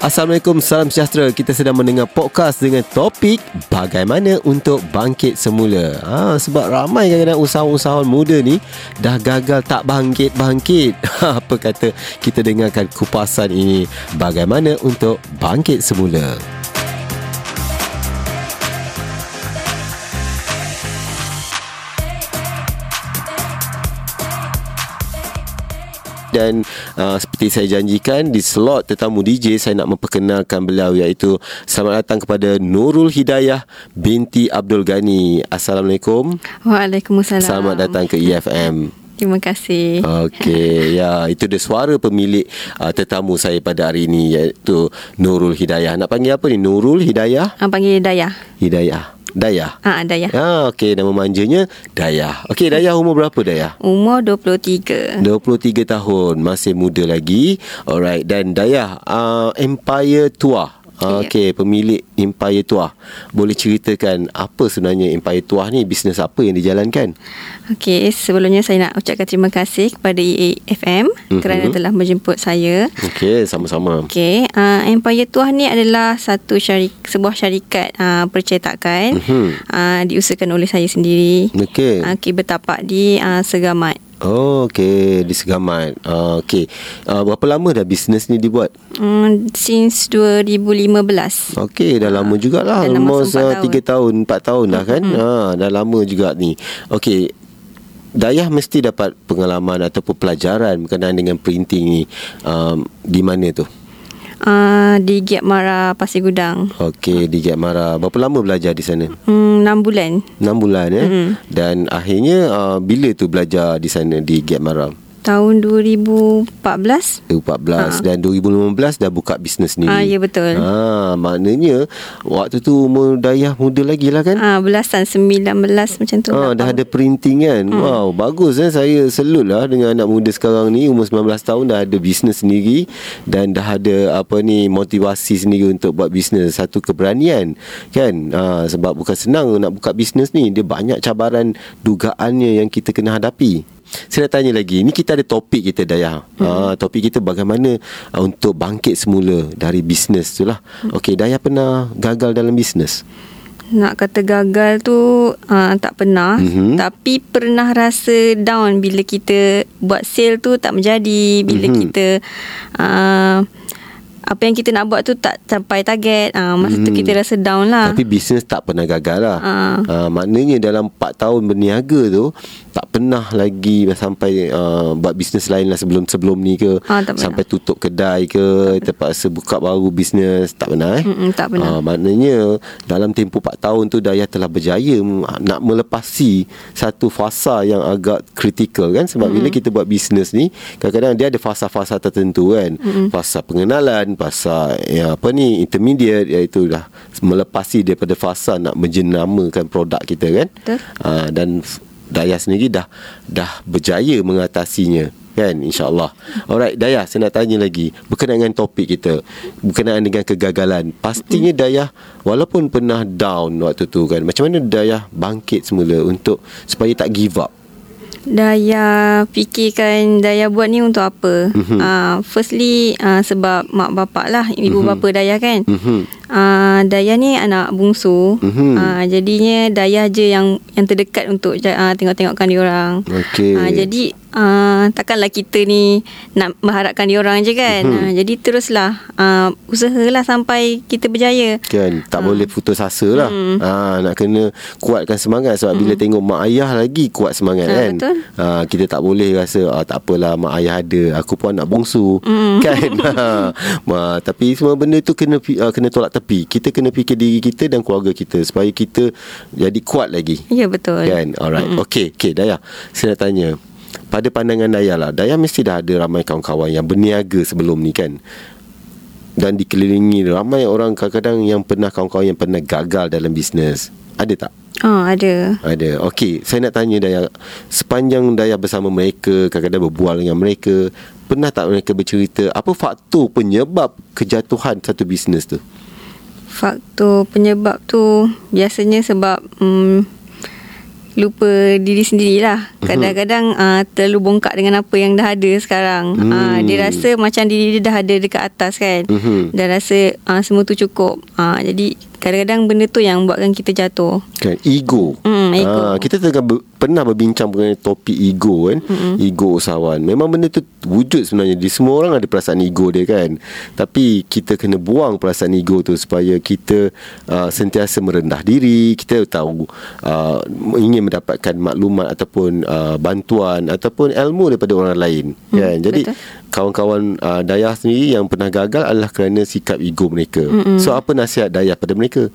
Assalamualaikum, salam sejahtera. Kita sedang mendengar podcast dengan topik bagaimana untuk bangkit semula. Ha, sebab ramai kadang-kadang usahawan-usahawan muda ni dah gagal tak bangkit-bangkit. Apa kata kita dengarkan kupasan ini bagaimana untuk bangkit semula. Dan uh, seperti saya janjikan di slot tetamu DJ saya nak memperkenalkan beliau iaitu selamat datang kepada Nurul Hidayah binti Abdul Ghani. Assalamualaikum. Waalaikumsalam. Selamat datang ke EFM. Terima kasih. Okey, ya itu dia suara pemilik uh, tetamu saya pada hari ini iaitu Nurul Hidayah. Nak panggil apa ni? Nurul Hidayah? Ah, panggil Dayah. Hidayah. Dayah. Ah, Dayah. Ah, okey nama manjanya Dayah. Okey, Dayah umur berapa Dayah? Umur 23. 23 tahun, masih muda lagi. Alright, dan Dayah uh, Empire Tuah. Ya. Okey, pemilik Empire Tuah. Boleh ceritakan apa sebenarnya Empire Tuah ni? Bisnes apa yang dijalankan? Okey, sebelumnya saya nak ucapkan terima kasih kepada EAFM Mhm. kerana telah menjemput saya. Okey, sama-sama. Okey, uh, Empire Tuah ni adalah satu syarik, sebuah syarikat uh, percetakan Mhm. uh, diusahakan oleh saya sendiri. Okey. Okey, bertapak di uh, Segamat. Oh, okey, di Segamat. Uh, okey. Uh, berapa lama dah bisnes ni dibuat? Um, since 2015. Okey, dah lama jugalah. Dalam Almost masa empat uh, 3 tahun, 4 tahun dah kan? Ha, dah lama juga ni. Okey. Dayah mesti dapat pengalaman ataupun pelajaran berkenaan dengan printing ni. Um, di mana tu? Uh, di Giap Mara Pasir Gudang. Okey, di Giat Mara. Berapa lama belajar di sana? Hmm, 6 bulan. 6 bulan eh. Mm. Dan akhirnya uh, bila tu belajar di sana di Giat Mara? Tahun 2014. 2014 dan 2015 dah buka bisnes ni. Ah, ya, betul. Ha, maknanya waktu tu umur Dayah muda lagi lah kan? Ah, belasan 19 macam tu. Ah, dah Berapa? ada printing kan hmm. Wow bagus eh Saya selut lah Dengan anak muda sekarang ni Umur 19 tahun Dah ada bisnes sendiri Dan dah ada Apa ni Motivasi sendiri Untuk buat bisnes Satu keberanian Kan ah, Sebab bukan senang Nak buka bisnes ni Dia banyak cabaran Dugaannya Yang kita kena hadapi saya nak tanya lagi Ni kita ada topik kita Dayah hmm. ah, Topik kita bagaimana ah, Untuk bangkit semula Dari bisnes tu lah hmm. Okey Dayah pernah Gagal dalam bisnes Nak kata gagal tu uh, tak pernah. Mhm. Tapi pernah rasa down bila kita buat sale tu tak menjadi. Bila Mhm. kita... Uh, apa yang kita nak buat tu tak sampai target. Uh, masa tu Mhm. kita rasa down lah. Tapi bisnes tak pernah gagal lah. Ah. Uh, maknanya dalam 4 tahun berniaga tu tak pernah lagi sampai uh, buat bisnes lain lah sebelum sebelum ni ke Ah, tak pernah. sampai tutup kedai ke terpaksa buka baru bisnes tak pernah eh. Mm-mm, tak pernah. Ah, maknanya dalam tempoh 4 tahun tu Dayah telah berjaya nak melepasi satu fasa yang agak kritikal kan sebab bila kita buat bisnes ni kadang-kadang dia ada fasa-fasa tertentu kan. Fasa pengenalan, fasa ya apa ni intermediate iaitu dah melepasi daripada fasa nak menjenamakan produk kita kan. Betul. Ah, dan Dayah sendiri dah dah berjaya mengatasinya kan insyaallah. Alright Dayah saya nak tanya lagi berkenaan dengan topik kita berkenaan dengan kegagalan. Pastinya Dayah walaupun pernah down waktu tu kan macam mana Dayah bangkit semula untuk supaya tak give up. Daya fikirkan Daya buat ni untuk apa? Mhm. Uh, firstly uh, sebab mak bapak lah ibu Mhm. bapa Daya kan. Mhm. Uh, Daya ni anak bungsu. Mhm. Uh, jadinya Daya je yang yang terdekat untuk uh, tengok-tengokkan diorang. Okey. Uh, jadi uh, takkanlah kita ni nak mengharapkan diorang je kan. Mhm. Uh, jadi teruslah uh, usahalah sampai kita berjaya. Kan tak boleh putus asa lah Hmm. ha, Nak kena kuatkan semangat Sebab bila tengok mak ayah lagi Kuat semangat Ah, kan betul. ha, Kita tak boleh rasa ah, Tak apalah mak ayah ada Aku pun anak bongsu Hmm. Kan ha, ma, Tapi semua benda tu Kena ah, kena tolak tepi Kita kena fikir diri kita Dan keluarga kita Supaya kita Jadi kuat lagi Ya betul. Kan Alright mm Okay Okay Dayah Saya nak tanya Pada pandangan Dayah lah Dayah mesti dah ada ramai kawan-kawan Yang berniaga sebelum ni kan Dan dikelilingi Ramai orang kadang-kadang Yang pernah kawan-kawan Yang pernah gagal dalam bisnes Ada tak? Oh, ada. Ada Okey Saya nak tanya Dayah Sepanjang Dayah bersama mereka Kadang-kadang berbual dengan mereka Pernah tak mereka bercerita Apa faktor penyebab Kejatuhan satu bisnes tu? Faktor penyebab tu biasanya sebab um, lupa diri sendirilah. Kadang-kadang uh, terlalu bongkak dengan apa yang dah ada sekarang. Hmm. Uh, dia rasa macam diri dia dah ada dekat atas kan. Mhm. Dah rasa uh, semua tu cukup. Uh, jadi kadang-kadang benda tu yang buatkan kita jatuh. Kan ego. Hmm, ego. Ah, kita tengah ber, pernah berbincang mengenai topik ego kan. Mm-hmm. Ego usahawan. Memang benda tu wujud sebenarnya. Di semua orang ada perasaan ego dia kan. Tapi kita kena buang perasaan ego tu supaya kita uh, sentiasa merendah diri, kita tahu uh, ingin mendapatkan maklumat ataupun uh, bantuan ataupun ilmu daripada orang lain kan. Jadi betul. kawan-kawan uh, Dayah sendiri yang pernah gagal adalah kerana sikap ego mereka. Mm-hmm. So apa nasihat Dayah pada mereka?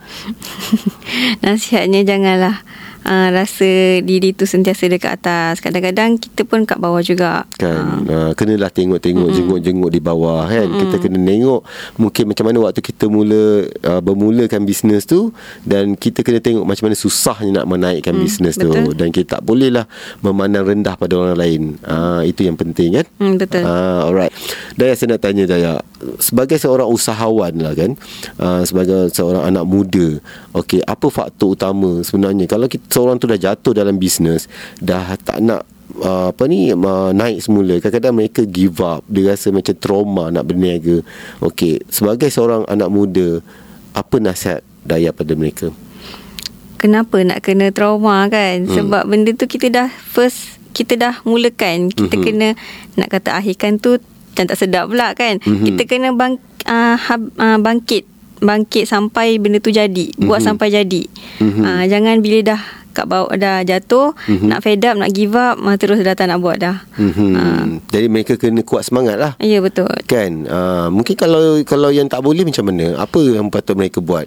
Nasihatnya janganlah uh, rasa diri tu sentiasa dekat atas. Kadang-kadang kita pun kat bawah juga. kan uh, kenalah tengok-tengok mm-hmm. jenguk-jenguk di bawah kan mm-hmm. kita kena tengok mungkin macam mana waktu kita mula uh, bermulakan bisnes tu dan kita kena tengok macam mana susahnya nak menaikkan mm, bisnes tu dan kita tak bolehlah memandang rendah pada orang lain uh, itu yang penting kan Hmm, betul. Ah, alright. Daya saya nak tanya Daya, sebagai seorang usahawan lah kan, uh, sebagai seorang anak muda, okey, apa faktor utama sebenarnya kalau kita seorang tu dah jatuh dalam bisnes, dah tak nak uh, apa ni uh, naik semula kadang-kadang mereka give up dia rasa macam trauma nak berniaga okey sebagai seorang anak muda apa nasihat daya pada mereka Kenapa nak kena trauma kan? Hmm. Sebab benda tu kita dah first kita dah mulakan. Kita Mhm. kena nak kata akhirkan tu macam tak sedap pula kan. Mhm. Kita kena bang, uh, hab, uh, bangkit bangkit sampai benda tu jadi. Buat Mhm. sampai jadi. Mhm. Uh, jangan bila dah kat bawah dah jatuh, Mhm. nak fed up, nak give up, uh, terus dah tak nak buat dah. mm-hmm. Ah. jadi mereka kena kuat semangat lah Ya betul. kan uh, mungkin kalau kalau yang tak boleh macam mana apa yang patut mereka buat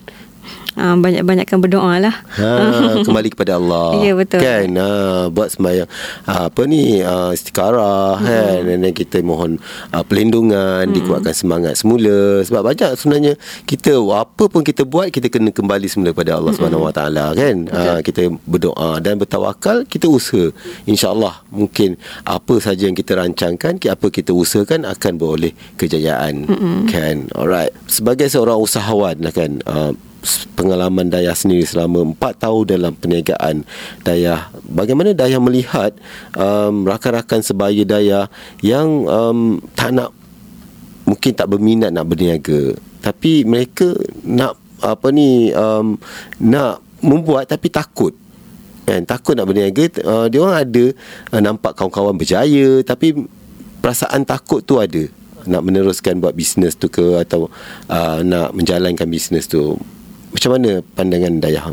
Uh, banyak-banyakkan berdoa lah. Ha, kembali kepada Allah. Ya, betul. Kan, ha, buat sembahyang ha, apa ni uh, istiqarah hmm. kan dan then kita mohon uh, pelindungan, hmm. dikuatkan semangat semula sebab banyak sebenarnya kita apa pun kita buat kita kena kembali semula kepada Allah Wa Taala kan. Ha, kita berdoa dan bertawakal, kita usaha. Insya-Allah mungkin apa saja yang kita rancangkan, apa kita usahakan akan beroleh kejayaan. Hmm. Kan. Alright. Sebagai seorang usahawan lah kan uh, pengalaman Dayah sendiri selama 4 tahun dalam perniagaan Dayah. Bagaimana Dayah melihat um, rakan-rakan sebaya Dayah yang um, tak nak mungkin tak berminat nak berniaga tapi mereka nak apa ni um, nak membuat tapi takut. Kan? Takut nak berniaga uh, dia orang ada uh, nampak kawan-kawan berjaya tapi perasaan takut tu ada. Nak meneruskan buat bisnes tu ke atau uh, nak menjalankan bisnes tu macam mana pandangan Dayah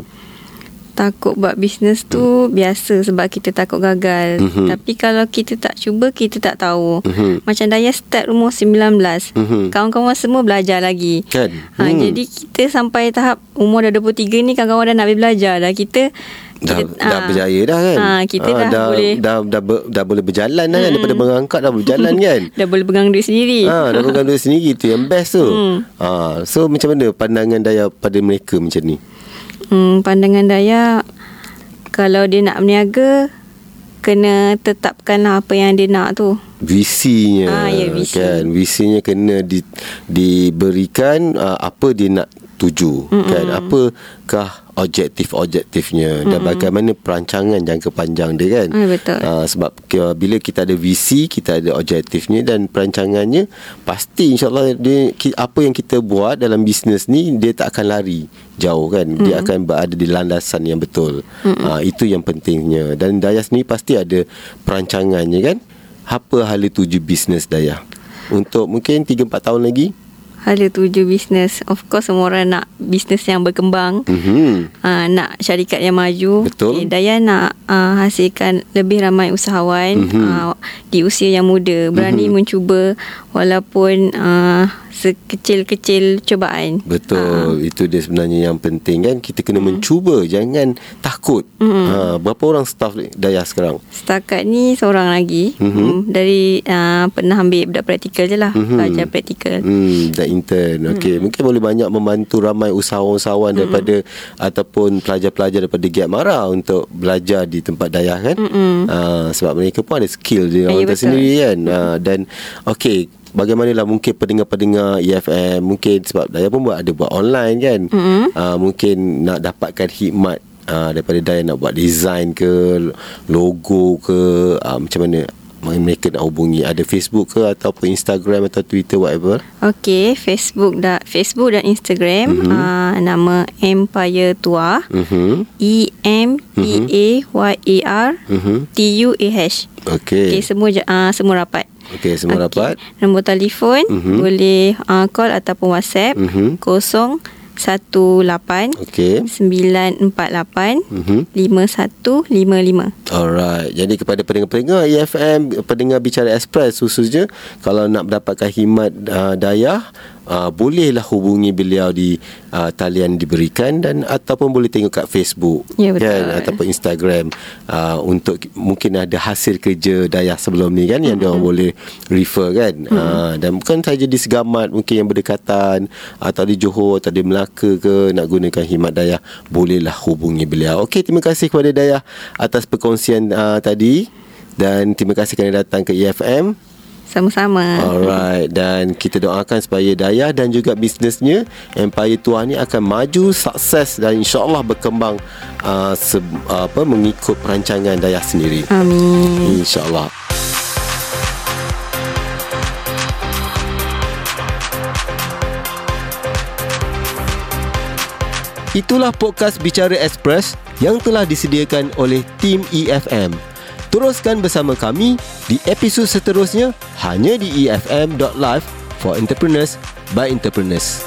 Takut buat bisnes tu biasa sebab kita takut gagal. Mhm. Tapi kalau kita tak cuba, kita tak tahu. Mhm. Macam Daya start umur 19. Mhm. Kawan-kawan semua belajar lagi. Kan? Ha, Hmm. Jadi kita sampai tahap umur dah 23 ni kawan-kawan dah nak belajar dah. Kita dah, kita, dah berjaya dah kan Ha, kita Ah, dah, dah boleh dah, dah, ber, dah boleh berjalan dah kan daripada mengangkat dah berjalan kan dah boleh pegang duit sendiri. Ha, dah pegang duit sendiri tu yang best tu. Hmm. Ha, so macam mana pandangan Daya pada mereka macam ni? Hmm, pandangan Daya kalau dia nak berniaga kena tetapkanlah apa yang dia nak tu. Visinya Ah, ya, visi. kan visinya kena di, diberikan uh, apa dia nak tuju Mm-mm. kan? Apakah objektif-objektifnya? Mm-mm. dan bagaimana perancangan jangka panjang dia kan? Ah, betul. uh, sebab ke, bila kita ada visi kita ada objektifnya dan perancangannya pasti insyaallah dia apa yang kita buat dalam bisnes ni dia tak akan lari jauh kan? Mm. dia akan berada di landasan yang betul. Uh, itu yang pentingnya. Dan Dayah sendiri pasti ada perancangannya kan? Apa hala tuju bisnes Dayah? Untuk mungkin 3 4 tahun lagi Hala tuju bisnes. Of course semua orang nak bisnes yang berkembang. mhm Uh, nak syarikat yang maju Betul. okay, Daya nak uh, hasilkan lebih ramai usahawan Mhm. uh, Di usia yang muda Berani mencuba Walaupun uh, Sekecil-kecil cubaan Betul Itu dia sebenarnya yang penting kan Kita kena mencuba Jangan takut ha, Berapa orang staff Dayah sekarang? Setakat ni seorang lagi Mhm. mm-hmm. Dari uh, Pernah ambil budak praktikal je lah mm-hmm. Belajar praktikal Hmm, dah intern. Okey, mungkin boleh banyak membantu ramai usahawan-usahawan daripada ataupun pelajar-pelajar daripada Giat Mara untuk belajar di tempat Dayah kan. Mm-mm. Uh, sebab mereka pun ada skill dia Ya, orang tersendiri kan. Uh, dan okey, bagaimanalah mungkin pendengar-pendengar EFM mungkin sebab Dayah pun buat ada buat online kan. Mm-mm. Uh, mungkin nak dapatkan hikmat uh, daripada Daya nak buat design ke logo ke uh, macam mana mereka nak hubungi ada Facebook ke ataupun Instagram atau Twitter whatever Okey, Facebook dah Facebook dan Instagram Mhm. mm-hmm. uh, nama Empire Tua. mhm E M P A Y A R T U A H. okey Okey, semua uh, semua rapat. Okey semua Okey. dapat Nombor telefon Mhm. mm-hmm. boleh uh, call ataupun WhatsApp Mhm. 018 okey 948 mhm 5155. Alright. Jadi kepada pendengar-pendengar EFM, pendengar Bicara Express khususnya kalau nak mendapatkan khidmat uh, dayah uh, bolehlah hubungi beliau di uh, talian diberikan dan ataupun boleh tengok kat Facebook Ya, betul. kan ataupun Instagram uh, untuk mungkin ada hasil kerja dayah sebelum ni kan yang dia orang boleh refer kan uh, dan bukan saja di Segamat mungkin yang berdekatan atau di Johor atau di Melaka ke nak gunakan khidmat dayah bolehlah hubungi beliau. Okey terima kasih kepada dayah atas perkongsian uh, tadi dan terima kasih kerana datang ke EFM. Sama-sama. Alright dan kita doakan supaya Dayah dan juga bisnesnya Empire Tuah ni akan maju sukses dan insya-Allah berkembang uh, se- apa mengikut perancangan Dayah sendiri. Amin. Insya-Allah. Itulah podcast Bicara Express yang telah disediakan oleh tim EFM. Teruskan bersama kami di episod seterusnya hanya di efm.live for entrepreneurs by entrepreneurs.